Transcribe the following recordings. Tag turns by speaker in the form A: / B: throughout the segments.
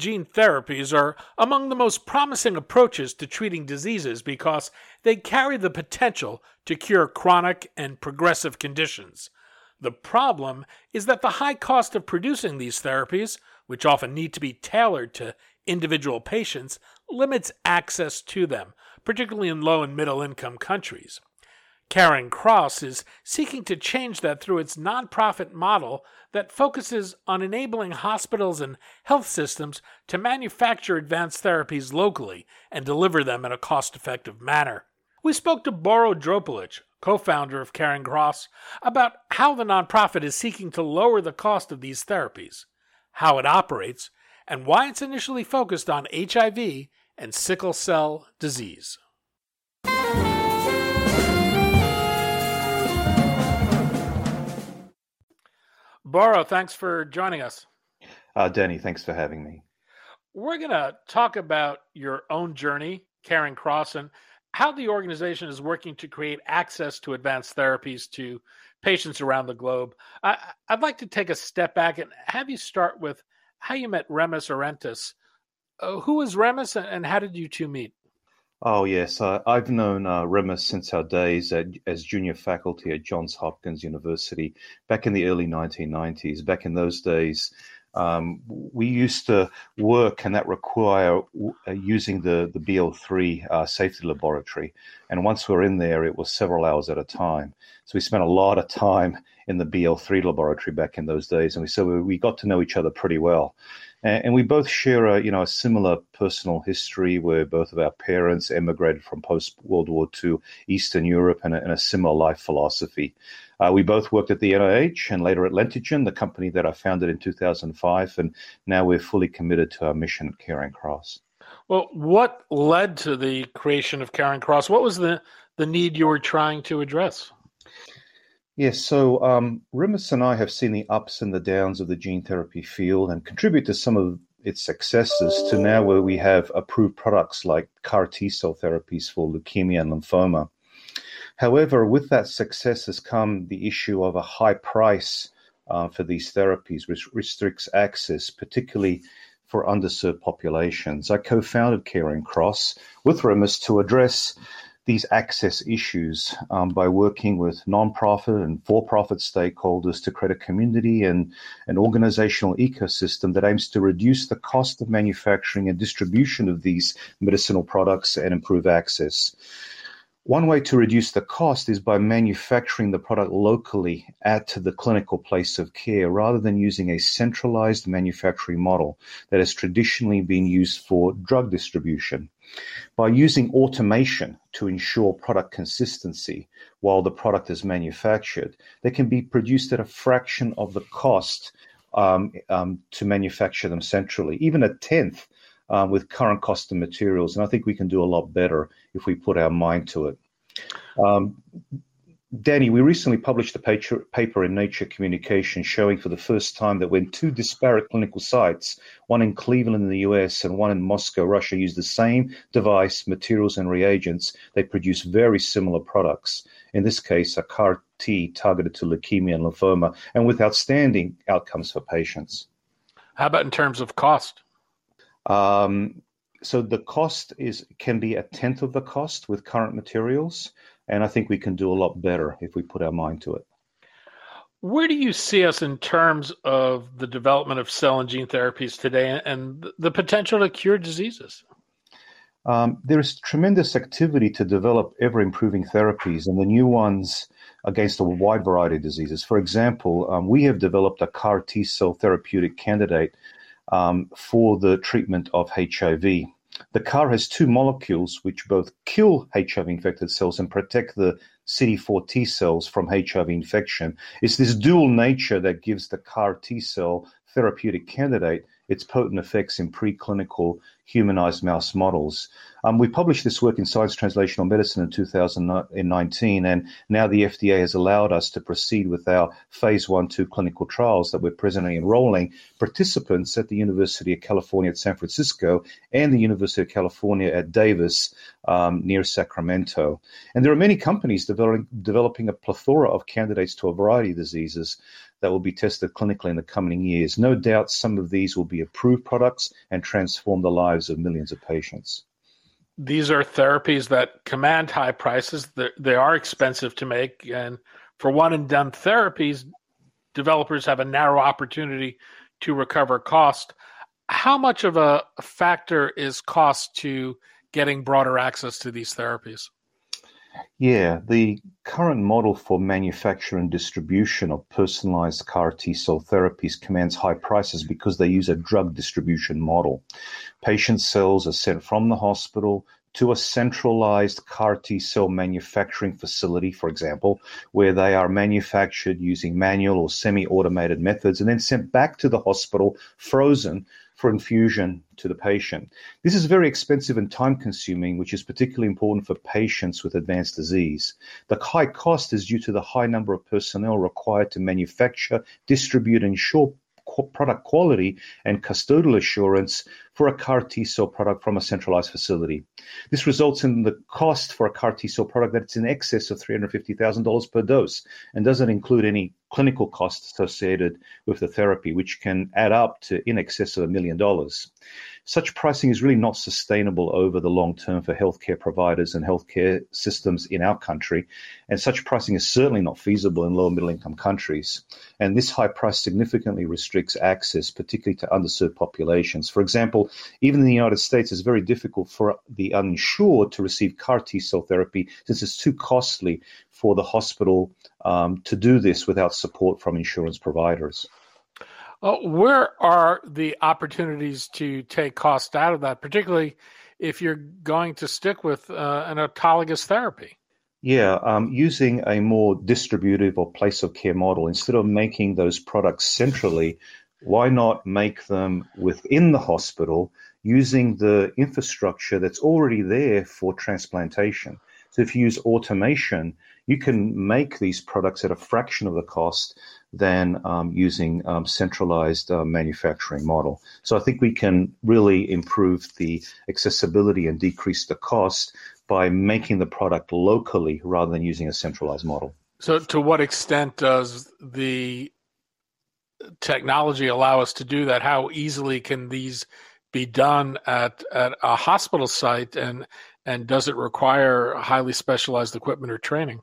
A: Gene therapies are among the most promising approaches to treating diseases because they carry the potential to cure chronic and progressive conditions. The problem is that the high cost of producing these therapies, which often need to be tailored to individual patients, limits access to them, particularly in low and middle income countries. Caring Cross is seeking to change that through its nonprofit model that focuses on enabling hospitals and health systems to manufacture advanced therapies locally and deliver them in a cost effective manner. We spoke to Boro Dropulic, co founder of Caring Cross, about how the nonprofit is seeking to lower the cost of these therapies, how it operates, and why it's initially focused on HIV and sickle cell disease. Boro, thanks for joining us.
B: Uh, Danny, thanks for having me.
A: We're going to talk about your own journey, Caring Cross, and how the organization is working to create access to advanced therapies to patients around the globe. I, would like to take a step back and have you start with how you met Remus Orentas. Uh, who is Remus and how did you two meet?
B: Oh, yes. Uh, I've known uh, Remus since our days at, as junior faculty at Johns Hopkins University back in the early 1990s. Back in those days, um, we used to work and that require uh, using the, the BL3 uh, safety laboratory. And once we were in there, it was several hours at a time. So we spent a lot of time in the BL3 laboratory back in those days. And we, so we got to know each other pretty well and we both share a you know a similar personal history where both of our parents emigrated from post World War II Eastern Europe and a, and a similar life philosophy. Uh, we both worked at the NIH and later at Lentigen, the company that I founded in 2005, and now we're fully committed to our mission at Caring Cross.
A: Well, what led to the creation of Caring Cross? What was the the need you were trying to address?
B: Yes, so um, Remus and I have seen the ups and the downs of the gene therapy field and contribute to some of its successes to now where we have approved products like CAR T cell therapies for leukemia and lymphoma. However, with that success has come the issue of a high price uh, for these therapies, which restricts access, particularly for underserved populations. I co founded Caring Cross with Remus to address these access issues um, by working with nonprofit and for-profit stakeholders to create a community and an organizational ecosystem that aims to reduce the cost of manufacturing and distribution of these medicinal products and improve access. One way to reduce the cost is by manufacturing the product locally at the clinical place of care rather than using a centralized manufacturing model that has traditionally been used for drug distribution. By using automation to ensure product consistency while the product is manufactured, they can be produced at a fraction of the cost um, um, to manufacture them centrally, even a tenth um, with current cost of materials. And I think we can do a lot better if we put our mind to it. Um, Danny, we recently published a paper in Nature Communication showing for the first time that when two disparate clinical sites, one in Cleveland in the US and one in Moscow, Russia, use the same device, materials, and reagents, they produce very similar products. In this case, a CAR T targeted to leukemia and lymphoma, and with outstanding outcomes for patients.
A: How about in terms of cost?
B: Um, so the cost is can be a tenth of the cost with current materials, and I think we can do a lot better if we put our mind to it.
A: Where do you see us in terms of the development of cell and gene therapies today and the potential to cure diseases?
B: Um, there is tremendous activity to develop ever improving therapies and the new ones against a wide variety of diseases. For example, um, we have developed a CAR T cell therapeutic candidate um, for the treatment of HIV. The CAR has two molecules which both kill HIV infected cells and protect the CD4 T cells from HIV infection. It's this dual nature that gives the CAR T cell therapeutic candidate its potent effects in preclinical humanized mouse models. Um, we published this work in Science Translational Medicine in 2019, and now the FDA has allowed us to proceed with our phase one, two clinical trials that we're presently enrolling participants at the University of California at San Francisco and the University of California at Davis um, near Sacramento. And there are many companies developing, developing a plethora of candidates to a variety of diseases that will be tested clinically in the coming years. No doubt some of these will be approved products and transform the lives of millions of patients.
A: These are therapies that command high prices. They are expensive to make. And for one and done therapies, developers have a narrow opportunity to recover cost. How much of a factor is cost to getting broader access to these therapies?
B: Yeah, the current model for manufacture and distribution of personalized CAR T cell therapies commands high prices because they use a drug distribution model. Patient cells are sent from the hospital to a centralized CAR T cell manufacturing facility, for example, where they are manufactured using manual or semi automated methods and then sent back to the hospital frozen for infusion to the patient. This is very expensive and time consuming, which is particularly important for patients with advanced disease. The high cost is due to the high number of personnel required to manufacture, distribute, and ensure product quality and custodial assurance for a CAR T cell product from a centralized facility. This results in the cost for a CAR T cell product that's in excess of $350,000 per dose and doesn't include any clinical costs associated with the therapy, which can add up to in excess of a million dollars. Such pricing is really not sustainable over the long term for healthcare providers and healthcare systems in our country, and such pricing is certainly not feasible in low and middle income countries. And this high price significantly restricts access, particularly to underserved populations. For example, even in the United States, it's very difficult for the uninsured to receive CAR T cell therapy since it's too costly for the hospital um, to do this without support from insurance providers.
A: Uh, where are the opportunities to take cost out of that, particularly if you're going to stick with uh, an autologous therapy?
B: Yeah, um, using a more distributive or place of care model, instead of making those products centrally, why not make them within the hospital using the infrastructure that's already there for transplantation? So if you use automation, you can make these products at a fraction of the cost than um, using um, centralized uh, manufacturing model. So I think we can really improve the accessibility and decrease the cost by making the product locally rather than using a centralized model.
A: So, to what extent does the technology allow us to do that? How easily can these be done at, at a hospital site, and and does it require highly specialized equipment or training?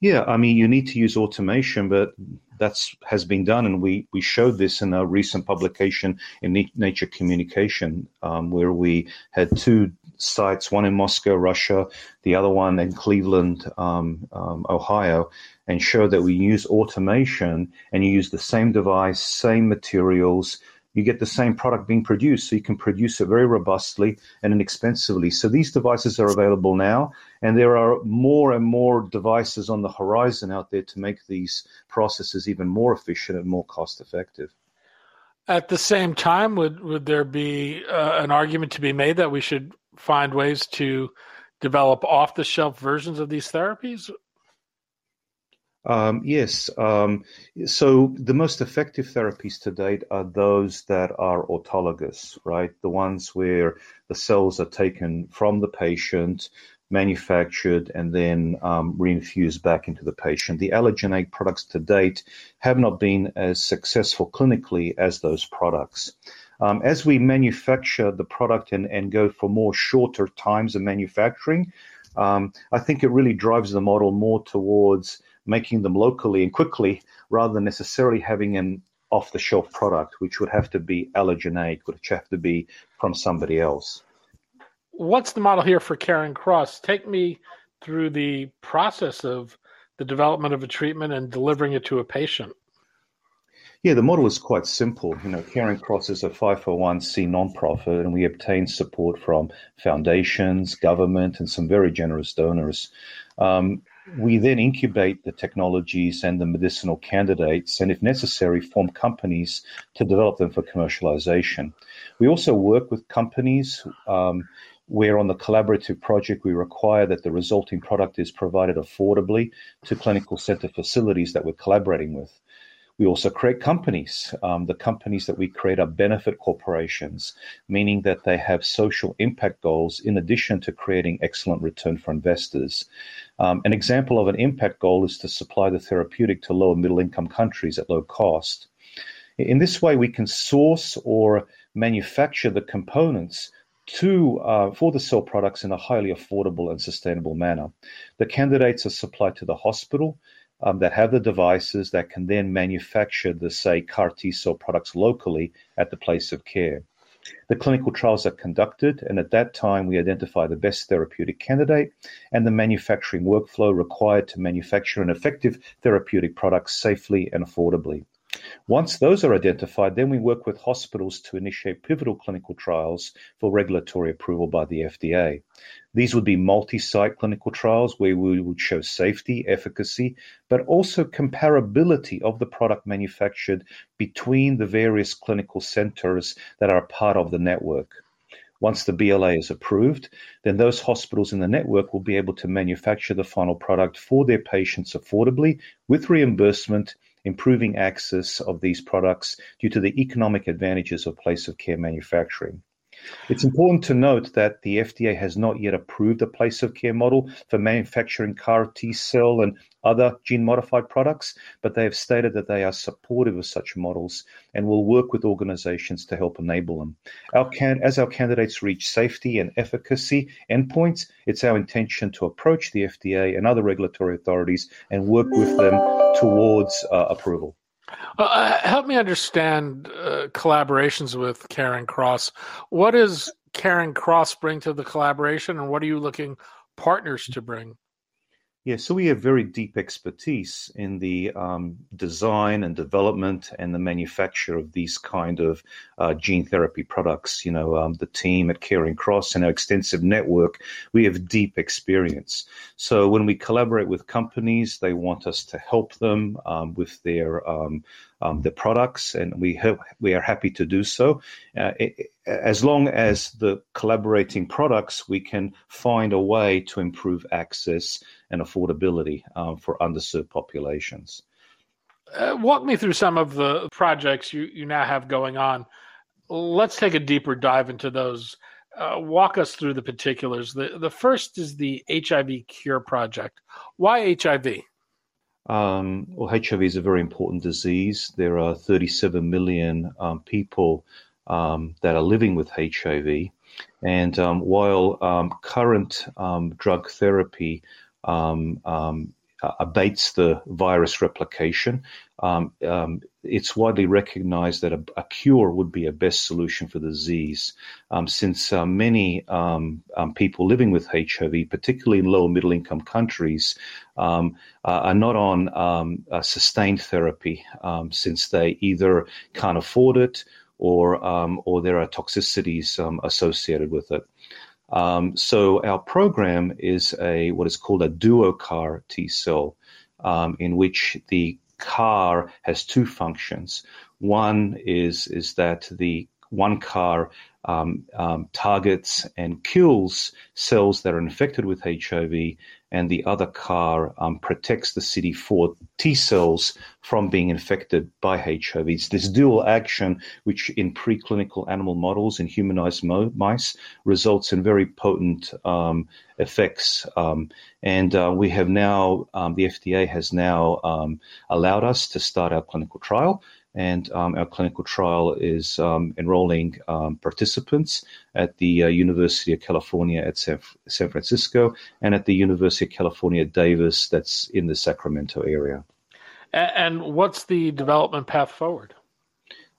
B: Yeah, I mean, you need to use automation, but that's has been done, and we we showed this in a recent publication in Nature Communication, um, where we had two sites, one in Moscow, Russia, the other one in Cleveland, um, um, Ohio, and showed that we use automation, and you use the same device, same materials, you get the same product being produced. So you can produce it very robustly and inexpensively. So these devices are available now, and there are more and more devices on the horizon out there to make these processes even more efficient and more cost effective.
A: At the same time, would would there be uh, an argument to be made that we should find ways to develop off the shelf versions of these therapies?
B: Um, yes. Um, so the most effective therapies to date are those that are autologous, right? The ones where the cells are taken from the patient, manufactured, and then um, reinfused back into the patient. The allogeneic products to date have not been as successful clinically as those products. Um, as we manufacture the product and, and go for more shorter times of manufacturing, um, I think it really drives the model more towards making them locally and quickly rather than necessarily having an off the shelf product, which would have to be allogeneic, would have to be from somebody else.
A: What's the model here for Caring Cross? Take me through the process of the development of a treatment and delivering it to a patient.
B: Yeah, the model is quite simple. You know, Caring Cross is a 501c nonprofit, and we obtain support from foundations, government, and some very generous donors. Um, we then incubate the technologies and the medicinal candidates, and if necessary, form companies to develop them for commercialization. We also work with companies um, where on the collaborative project we require that the resulting product is provided affordably to clinical center facilities that we're collaborating with. We also create companies. Um, the companies that we create are benefit corporations, meaning that they have social impact goals in addition to creating excellent return for investors. Um, an example of an impact goal is to supply the therapeutic to low and middle income countries at low cost. In this way, we can source or manufacture the components to uh, for the cell products in a highly affordable and sustainable manner. The candidates are supplied to the hospital um, that have the devices that can then manufacture the, say, CAR T cell products locally at the place of care. The clinical trials are conducted, and at that time, we identify the best therapeutic candidate and the manufacturing workflow required to manufacture an effective therapeutic product safely and affordably. Once those are identified, then we work with hospitals to initiate pivotal clinical trials for regulatory approval by the FDA. These would be multi site clinical trials where we would show safety, efficacy, but also comparability of the product manufactured between the various clinical centers that are part of the network. Once the BLA is approved, then those hospitals in the network will be able to manufacture the final product for their patients affordably with reimbursement improving access of these products due to the economic advantages of place of care manufacturing. It's important to note that the FDA has not yet approved a place of care model for manufacturing CAR T cell and other gene modified products, but they have stated that they are supportive of such models and will work with organizations to help enable them. Our can- as our candidates reach safety and efficacy endpoints, it's our intention to approach the FDA and other regulatory authorities and work with them towards uh, approval.
A: Uh, help me understand uh, collaborations with Caring Cross. What does Caring Cross bring to the collaboration, and what are you looking partners to bring?
B: Yeah, so we have very deep expertise in the um, design and development and the manufacture of these kind of uh, gene therapy products. You know, um, the team at Caring Cross and our extensive network, we have deep experience. So when we collaborate with companies, they want us to help them um, with their um, the products, and we we are happy to do so. Uh, it, as long as the collaborating products, we can find a way to improve access and affordability um, for underserved populations.
A: Uh, walk me through some of the projects you, you now have going on. Let's take a deeper dive into those. Uh, walk us through the particulars. The, the first is the HIV Cure Project. Why HIV?
B: Um, well, HIV is a very important disease. There are 37 million um, people um, that are living with HIV. And um, while um, current um, drug therapy abates the virus replication, um, um, it's widely recognized that a, a, cure would be a best solution for the disease, um, since uh, many um, um, people living with HIV, particularly in low and middle income countries, um, uh, are not on sustained therapy, since they either can't afford it or or there are toxicities associated with it. Um, so our program is a what is called a duo CAR T cell, um, in which the CAR has two functions. One is is that the one CAR um, um, targets and kills cells that are infected with HIV, and the other CAR um, protects the CD4 T cells from being infected by HIV. It's this dual action, which in preclinical animal models in humanized mo- mice results in very potent um, effects. Um, and uh, we have now, um, the FDA has now allowed us to start our clinical trial and um, our clinical trial is um, enrolling um, participants at the uh, University of California at San, San, Francisco and at the University of California Davis, that's in the Sacramento area.
A: And what's the development path forward?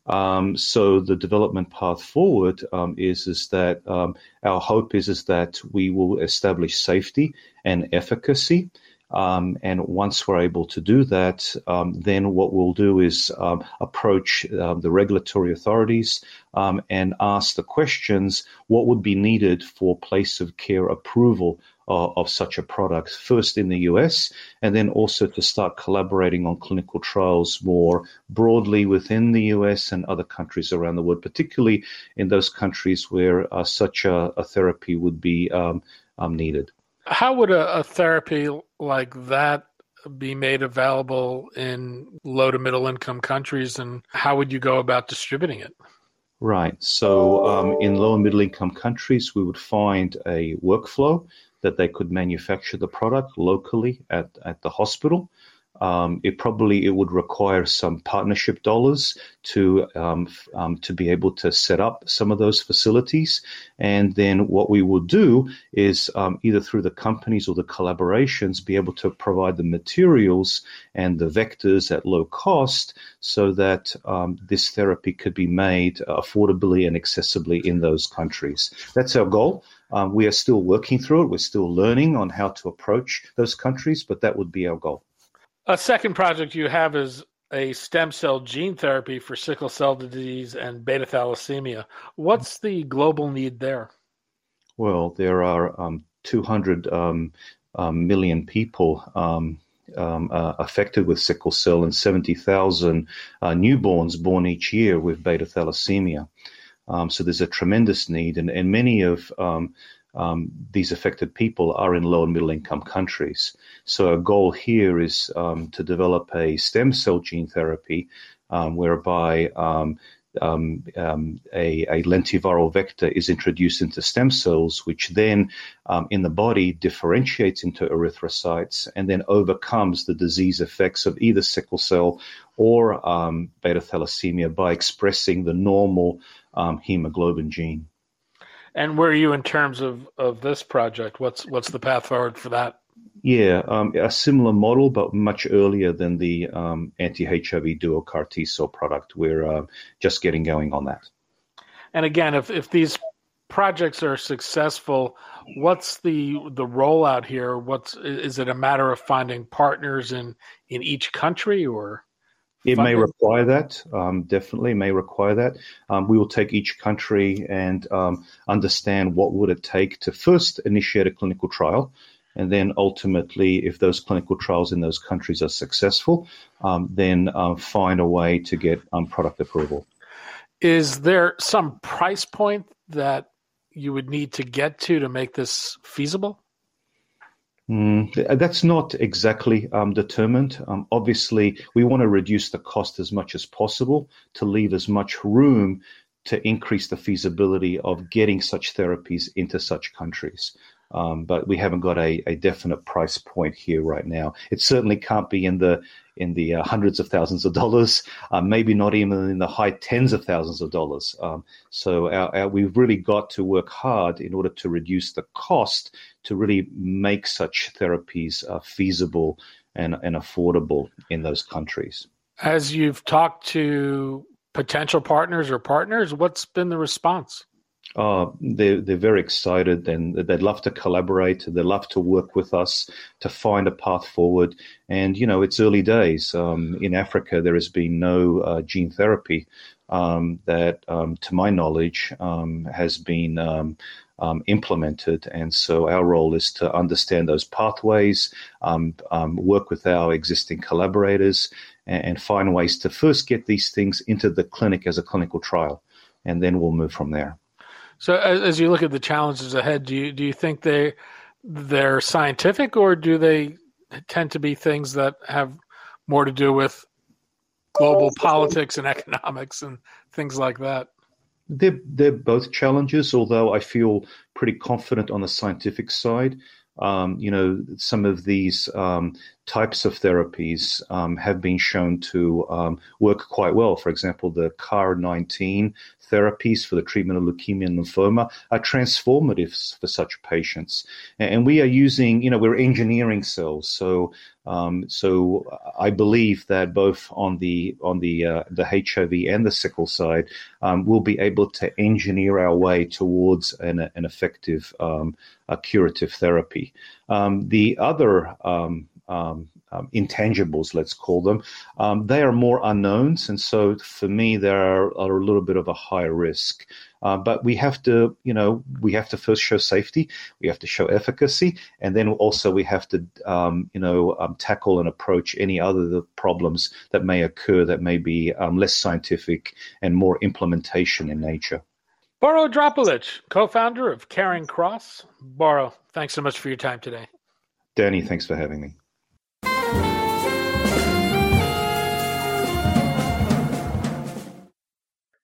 B: Um, so the development path forward um, is is that um, our hope is is that we will establish safety and efficacy um, and once we're able to do that, um, then what we'll do is um, approach um, the regulatory authorities um, and ask the questions what would be needed for place of care approval of, of, such a product, first in the US, and then also to start collaborating on clinical trials more broadly within the US and other countries around the world, particularly in those countries where uh, such a, a, therapy would be um, needed.
A: How would a, a therapy like that be made available in low to middle income countries, and how would you go about distributing it?
B: Right. So, um, in low and middle income countries, we would find a workflow that they could manufacture the product locally at, at the hospital. Um, it probably it would require some partnership dollars to um, um, to be able to set up some of those facilities. And then what we will do is um, either through the companies or the collaborations, be able to provide the materials and the vectors at low cost, so that um, this therapy could be made affordably and accessibly in those countries. That's our goal. Um, we are still working through it. We're still learning on how to approach those countries, but that would be our goal.
A: A second project you have is a stem cell gene therapy for sickle cell disease and beta thalassemia. What's the global need there?
B: Well, there are um, 200 um, um, million people um, um, uh, affected with sickle cell and 70,000 uh, newborns born each year with beta thalassemia. Um, so there's a tremendous need, and, and many of um, these affected people are in low and middle income countries. So our goal here is um, to develop a stem cell gene therapy um, whereby um, um, um, a, a, lentiviral vector is introduced into stem cells, which then in the body differentiates into erythrocytes and then overcomes the disease effects of either sickle cell or beta thalassemia by expressing the normal hemoglobin gene.
A: And where are you in terms of, of this project? What's what's the path forward for that?
B: Yeah, um, a similar model, but much earlier than the um, anti-HIV dual CAR T cell product. We're uh, just getting going on that.
A: And again, if if these projects are successful, what's the the rollout here? What's is it a matter of finding partners in in each country or?
B: It may require that, um, definitely may require that. Um, we will take each country and um, understand what would it take to first initiate a clinical trial, and then ultimately, if those clinical trials in those countries are successful, um, then uh, find a way to get um, product approval.
A: Is there some price point that you would need to get to to make this feasible?
B: Mm, that's not exactly um, determined. Um, obviously, we want to reduce the cost as much as possible to leave as much room to increase the feasibility of getting such therapies into such countries. Um, but we haven't got a, a, definite price point here right now. It certainly can't be in the in the uh, hundreds of thousands of dollars, uh, maybe not even in the high tens of thousands of dollars. Um, so our, our, we've really got to work hard in order to reduce the cost to really make such therapies uh, feasible and, and affordable in those countries.
A: As you've talked to potential partners or partners, what's been the response?
B: Uh, they're, they're very excited and they'd love to collaborate. They'd love to work with us to find a path forward. And, you know, it's early days. Um, in Africa, there has been no uh, gene therapy um, that, um, to my knowledge, um, has been um, um, implemented. And so our role is to understand those pathways, work with our existing collaborators, and, and find ways to first get these things into the clinic as a clinical trial. And then we'll move from there.
A: So, as, you look at the challenges ahead, do you do you think they they're scientific, or do they tend to be things that have more to do with global politics and economics and things like that?
B: They're they're both challenges. Although I feel pretty confident on the scientific side. Um, you know, some of these um, types of therapies um, have been shown to um, work quite well. For example, the CAR 19 therapies for the treatment of leukemia and lymphoma are transformative for such patients. And we are using, you know, we're engineering cells. So, um, so I believe that both on the on the uh, the HIV and the sickle side, um, we'll be able to engineer our way towards an, an effective um, curative therapy. Um, the other um, um, intangibles, let's call them, um, they are more unknowns. And so for me, they are, are a little bit of a higher risk. Uh, but we have to, you know, we have to first show safety, we have to show efficacy, and then also we have to, um, you know, um, tackle and approach any other problems that may occur that may be um, less scientific and more implementation in nature.
C: Boro Dropulic, co-founder of Caring Cross. Boro, thanks so much for your time today.
B: Danny, thanks for having me.